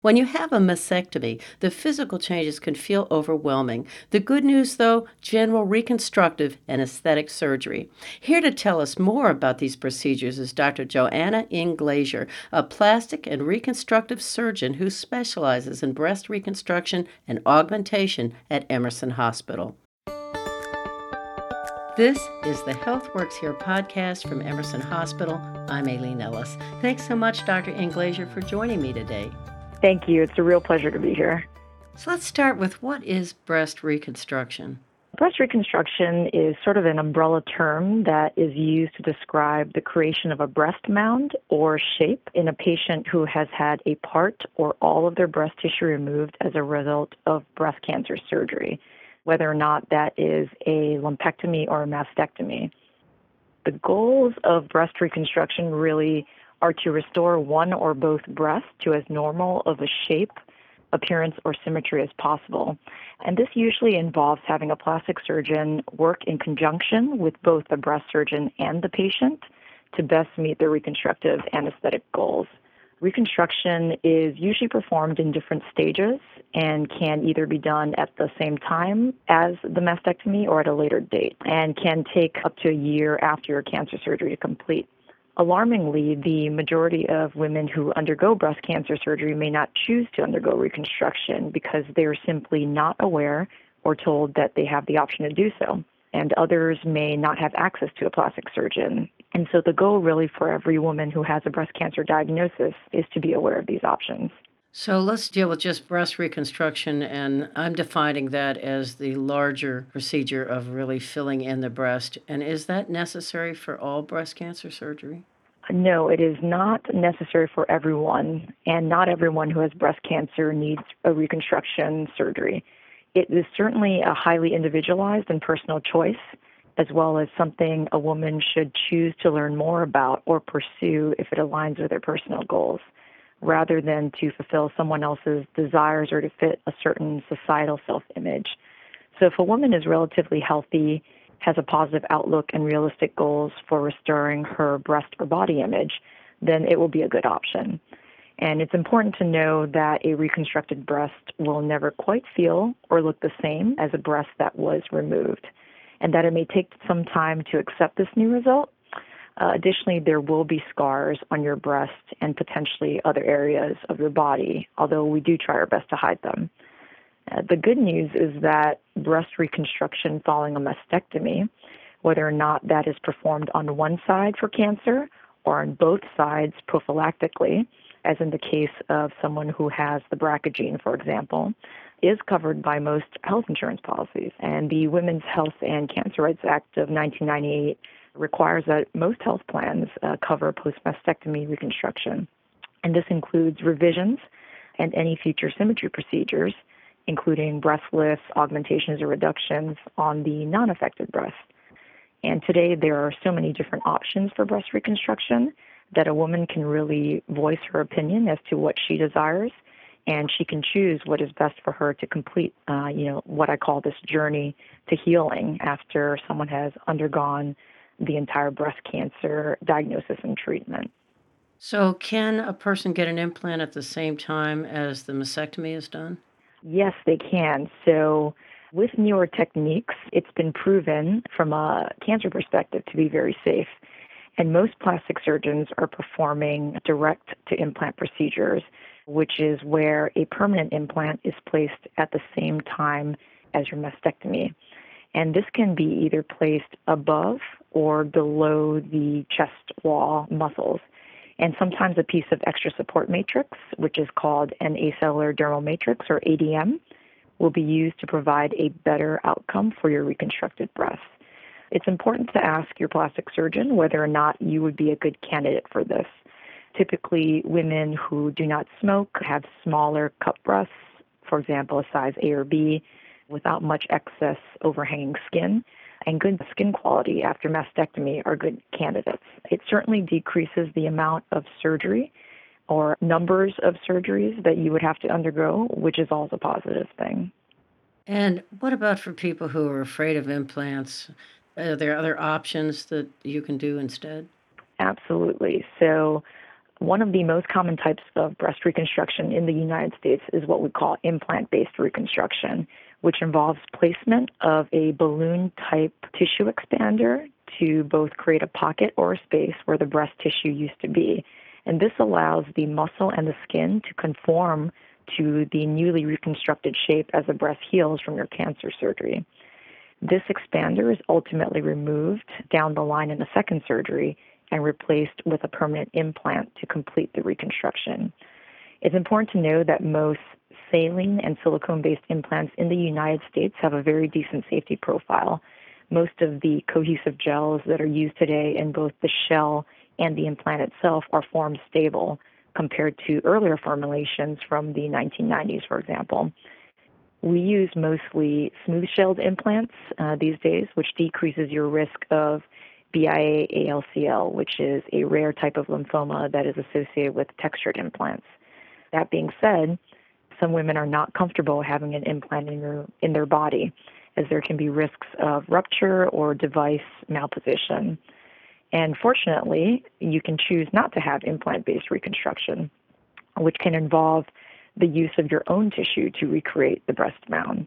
When you have a mastectomy, the physical changes can feel overwhelming. The good news, though, general reconstructive and aesthetic surgery. Here to tell us more about these procedures is Dr. Joanna Ng a plastic and reconstructive surgeon who specializes in breast reconstruction and augmentation at Emerson Hospital. This is the Health Works Here podcast from Emerson Hospital. I'm Aileen Ellis. Thanks so much, Dr. Ng for joining me today. Thank you. It's a real pleasure to be here. So let's start with what is breast reconstruction? Breast reconstruction is sort of an umbrella term that is used to describe the creation of a breast mound or shape in a patient who has had a part or all of their breast tissue removed as a result of breast cancer surgery, whether or not that is a lumpectomy or a mastectomy. The goals of breast reconstruction really are to restore one or both breasts to as normal of a shape, appearance, or symmetry as possible. And this usually involves having a plastic surgeon work in conjunction with both the breast surgeon and the patient to best meet their reconstructive and aesthetic goals. Reconstruction is usually performed in different stages and can either be done at the same time as the mastectomy or at a later date and can take up to a year after your cancer surgery to complete. Alarmingly, the majority of women who undergo breast cancer surgery may not choose to undergo reconstruction because they're simply not aware or told that they have the option to do so. And others may not have access to a plastic surgeon. And so the goal, really, for every woman who has a breast cancer diagnosis is to be aware of these options. So let's deal with just breast reconstruction, and I'm defining that as the larger procedure of really filling in the breast. And is that necessary for all breast cancer surgery? No, it is not necessary for everyone, and not everyone who has breast cancer needs a reconstruction surgery. It is certainly a highly individualized and personal choice, as well as something a woman should choose to learn more about or pursue if it aligns with her personal goals rather than to fulfill someone else's desires or to fit a certain societal self image. So, if a woman is relatively healthy, has a positive outlook and realistic goals for restoring her breast or body image, then it will be a good option. And it's important to know that a reconstructed breast will never quite feel or look the same as a breast that was removed, and that it may take some time to accept this new result uh, additionally, there will be scars on your breast and potentially other areas of your body, although we do try our best to hide them. Uh, the good news is that breast reconstruction following a mastectomy, whether or not that is performed on one side for cancer or on both sides prophylactically, as in the case of someone who has the BRCA gene, for example, is covered by most health insurance policies. And the Women's Health and Cancer Rights Act of 1998 requires that most health plans uh, cover post mastectomy reconstruction. And this includes revisions and any future symmetry procedures, including breast lifts, augmentations, or reductions on the non affected breast. And today there are so many different options for breast reconstruction that a woman can really voice her opinion as to what she desires and she can choose what is best for her to complete uh, you know what i call this journey to healing after someone has undergone the entire breast cancer diagnosis and treatment. So, can a person get an implant at the same time as the mastectomy is done? Yes, they can. So, with newer techniques, it's been proven from a cancer perspective to be very safe. And most plastic surgeons are performing direct to implant procedures, which is where a permanent implant is placed at the same time as your mastectomy. And this can be either placed above or below the chest wall muscles. And sometimes a piece of extra support matrix, which is called an acellular dermal matrix or ADM, will be used to provide a better outcome for your reconstructed breast. It's important to ask your plastic surgeon whether or not you would be a good candidate for this. Typically, women who do not smoke, have smaller cup breasts, for example, a size A or B, without much excess overhanging skin and good skin quality after mastectomy are good candidates. It certainly decreases the amount of surgery or numbers of surgeries that you would have to undergo, which is also a positive thing. And what about for people who are afraid of implants? Are there other options that you can do instead? Absolutely. So, One of the most common types of breast reconstruction in the United States is what we call implant based reconstruction, which involves placement of a balloon type tissue expander to both create a pocket or a space where the breast tissue used to be. And this allows the muscle and the skin to conform to the newly reconstructed shape as the breast heals from your cancer surgery. This expander is ultimately removed down the line in the second surgery and replaced with a permanent implant to complete the reconstruction. It's important to know that most saline and silicone based implants in the United States have a very decent safety profile. Most of the cohesive gels that are used today in both the shell and the implant itself are form stable compared to earlier formulations from the 1990s, for example. We use mostly smooth shelled implants uh, these days, which decreases your risk of BIA ALCL, which is a rare type of lymphoma that is associated with textured implants. That being said, some women are not comfortable having an implant in their, in their body, as there can be risks of rupture or device malposition. And fortunately, you can choose not to have implant based reconstruction, which can involve the use of your own tissue to recreate the breast mound.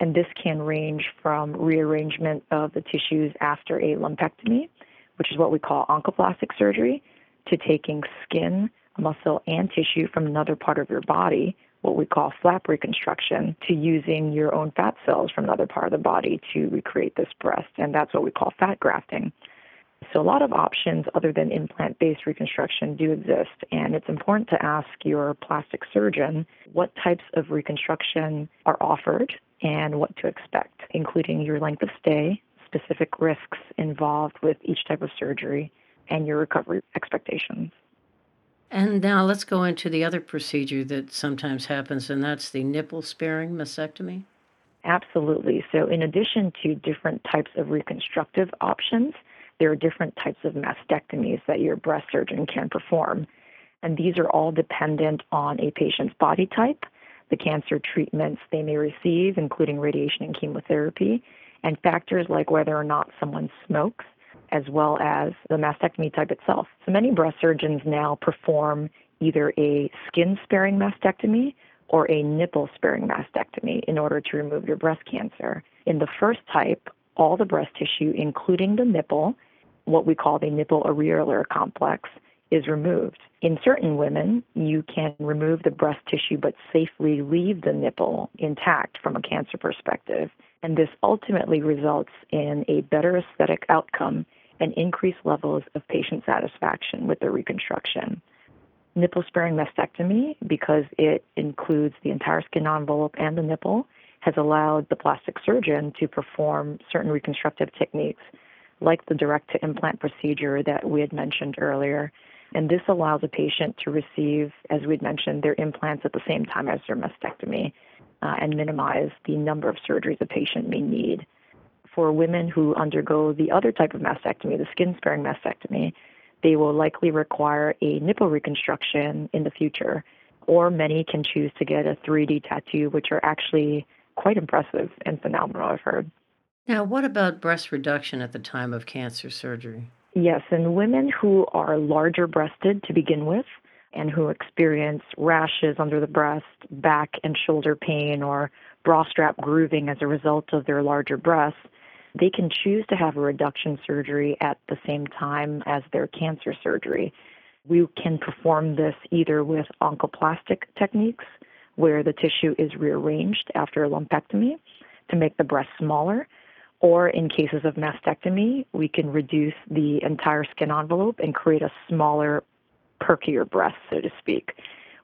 And this can range from rearrangement of the tissues after a lumpectomy, which is what we call oncoplastic surgery, to taking skin, muscle, and tissue from another part of your body, what we call flap reconstruction, to using your own fat cells from another part of the body to recreate this breast. And that's what we call fat grafting. So, a lot of options other than implant based reconstruction do exist, and it's important to ask your plastic surgeon what types of reconstruction are offered and what to expect, including your length of stay, specific risks involved with each type of surgery, and your recovery expectations. And now let's go into the other procedure that sometimes happens, and that's the nipple sparing mastectomy. Absolutely. So, in addition to different types of reconstructive options, there are different types of mastectomies that your breast surgeon can perform. And these are all dependent on a patient's body type, the cancer treatments they may receive, including radiation and chemotherapy, and factors like whether or not someone smokes, as well as the mastectomy type itself. So many breast surgeons now perform either a skin sparing mastectomy or a nipple sparing mastectomy in order to remove your breast cancer. In the first type, all the breast tissue, including the nipple, what we call the nipple areolar complex, is removed. In certain women, you can remove the breast tissue but safely leave the nipple intact from a cancer perspective. And this ultimately results in a better aesthetic outcome and increased levels of patient satisfaction with the reconstruction. Nipple sparing mastectomy, because it includes the entire skin envelope and the nipple, has allowed the plastic surgeon to perform certain reconstructive techniques like the direct to implant procedure that we had mentioned earlier. And this allows a patient to receive, as we'd mentioned, their implants at the same time as their mastectomy uh, and minimize the number of surgeries a patient may need. For women who undergo the other type of mastectomy, the skin sparing mastectomy, they will likely require a nipple reconstruction in the future. Or many can choose to get a 3D tattoo, which are actually quite impressive and phenomenal, I've heard. Now, what about breast reduction at the time of cancer surgery? Yes, in women who are larger breasted to begin with and who experience rashes under the breast, back and shoulder pain, or bra strap grooving as a result of their larger breasts, they can choose to have a reduction surgery at the same time as their cancer surgery. We can perform this either with oncoplastic techniques, where the tissue is rearranged after a lumpectomy to make the breast smaller or in cases of mastectomy, we can reduce the entire skin envelope and create a smaller, perkier breast, so to speak.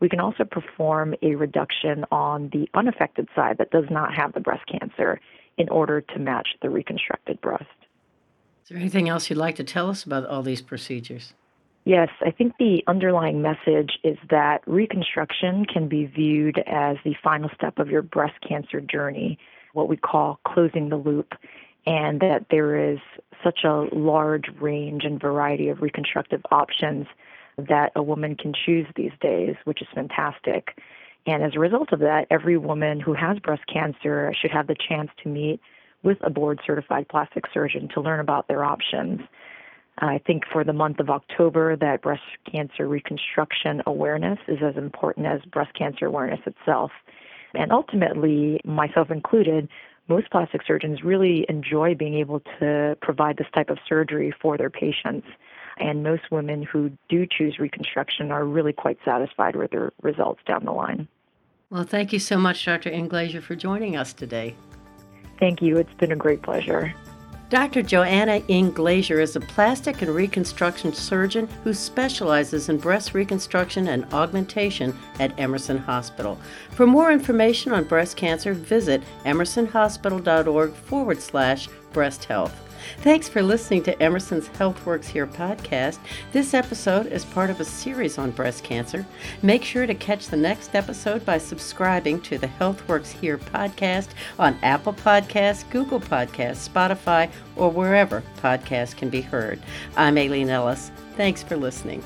We can also perform a reduction on the unaffected side that does not have the breast cancer in order to match the reconstructed breast. Is there anything else you'd like to tell us about all these procedures? Yes, I think the underlying message is that reconstruction can be viewed as the final step of your breast cancer journey, what we call closing the loop and that there is such a large range and variety of reconstructive options that a woman can choose these days, which is fantastic. And as a result of that, every woman who has breast cancer should have the chance to meet with a board certified plastic surgeon to learn about their options. I think for the month of October that breast cancer reconstruction awareness is as important as breast cancer awareness itself. And ultimately, myself included, most plastic surgeons really enjoy being able to provide this type of surgery for their patients. And most women who do choose reconstruction are really quite satisfied with their results down the line. Well, thank you so much, Dr. Ng-Glazier, for joining us today. Thank you. It's been a great pleasure. Dr. Joanna Ng-Glazier is a plastic and reconstruction surgeon who specializes in breast reconstruction and augmentation at Emerson Hospital. For more information on breast cancer, visit emersonhospital.org forward slash breast health. Thanks for listening to Emerson's HealthWorks Here podcast. This episode is part of a series on breast cancer. Make sure to catch the next episode by subscribing to the HealthWorks Here podcast on Apple Podcasts, Google Podcasts, Spotify, or wherever podcasts can be heard. I'm Aileen Ellis. Thanks for listening.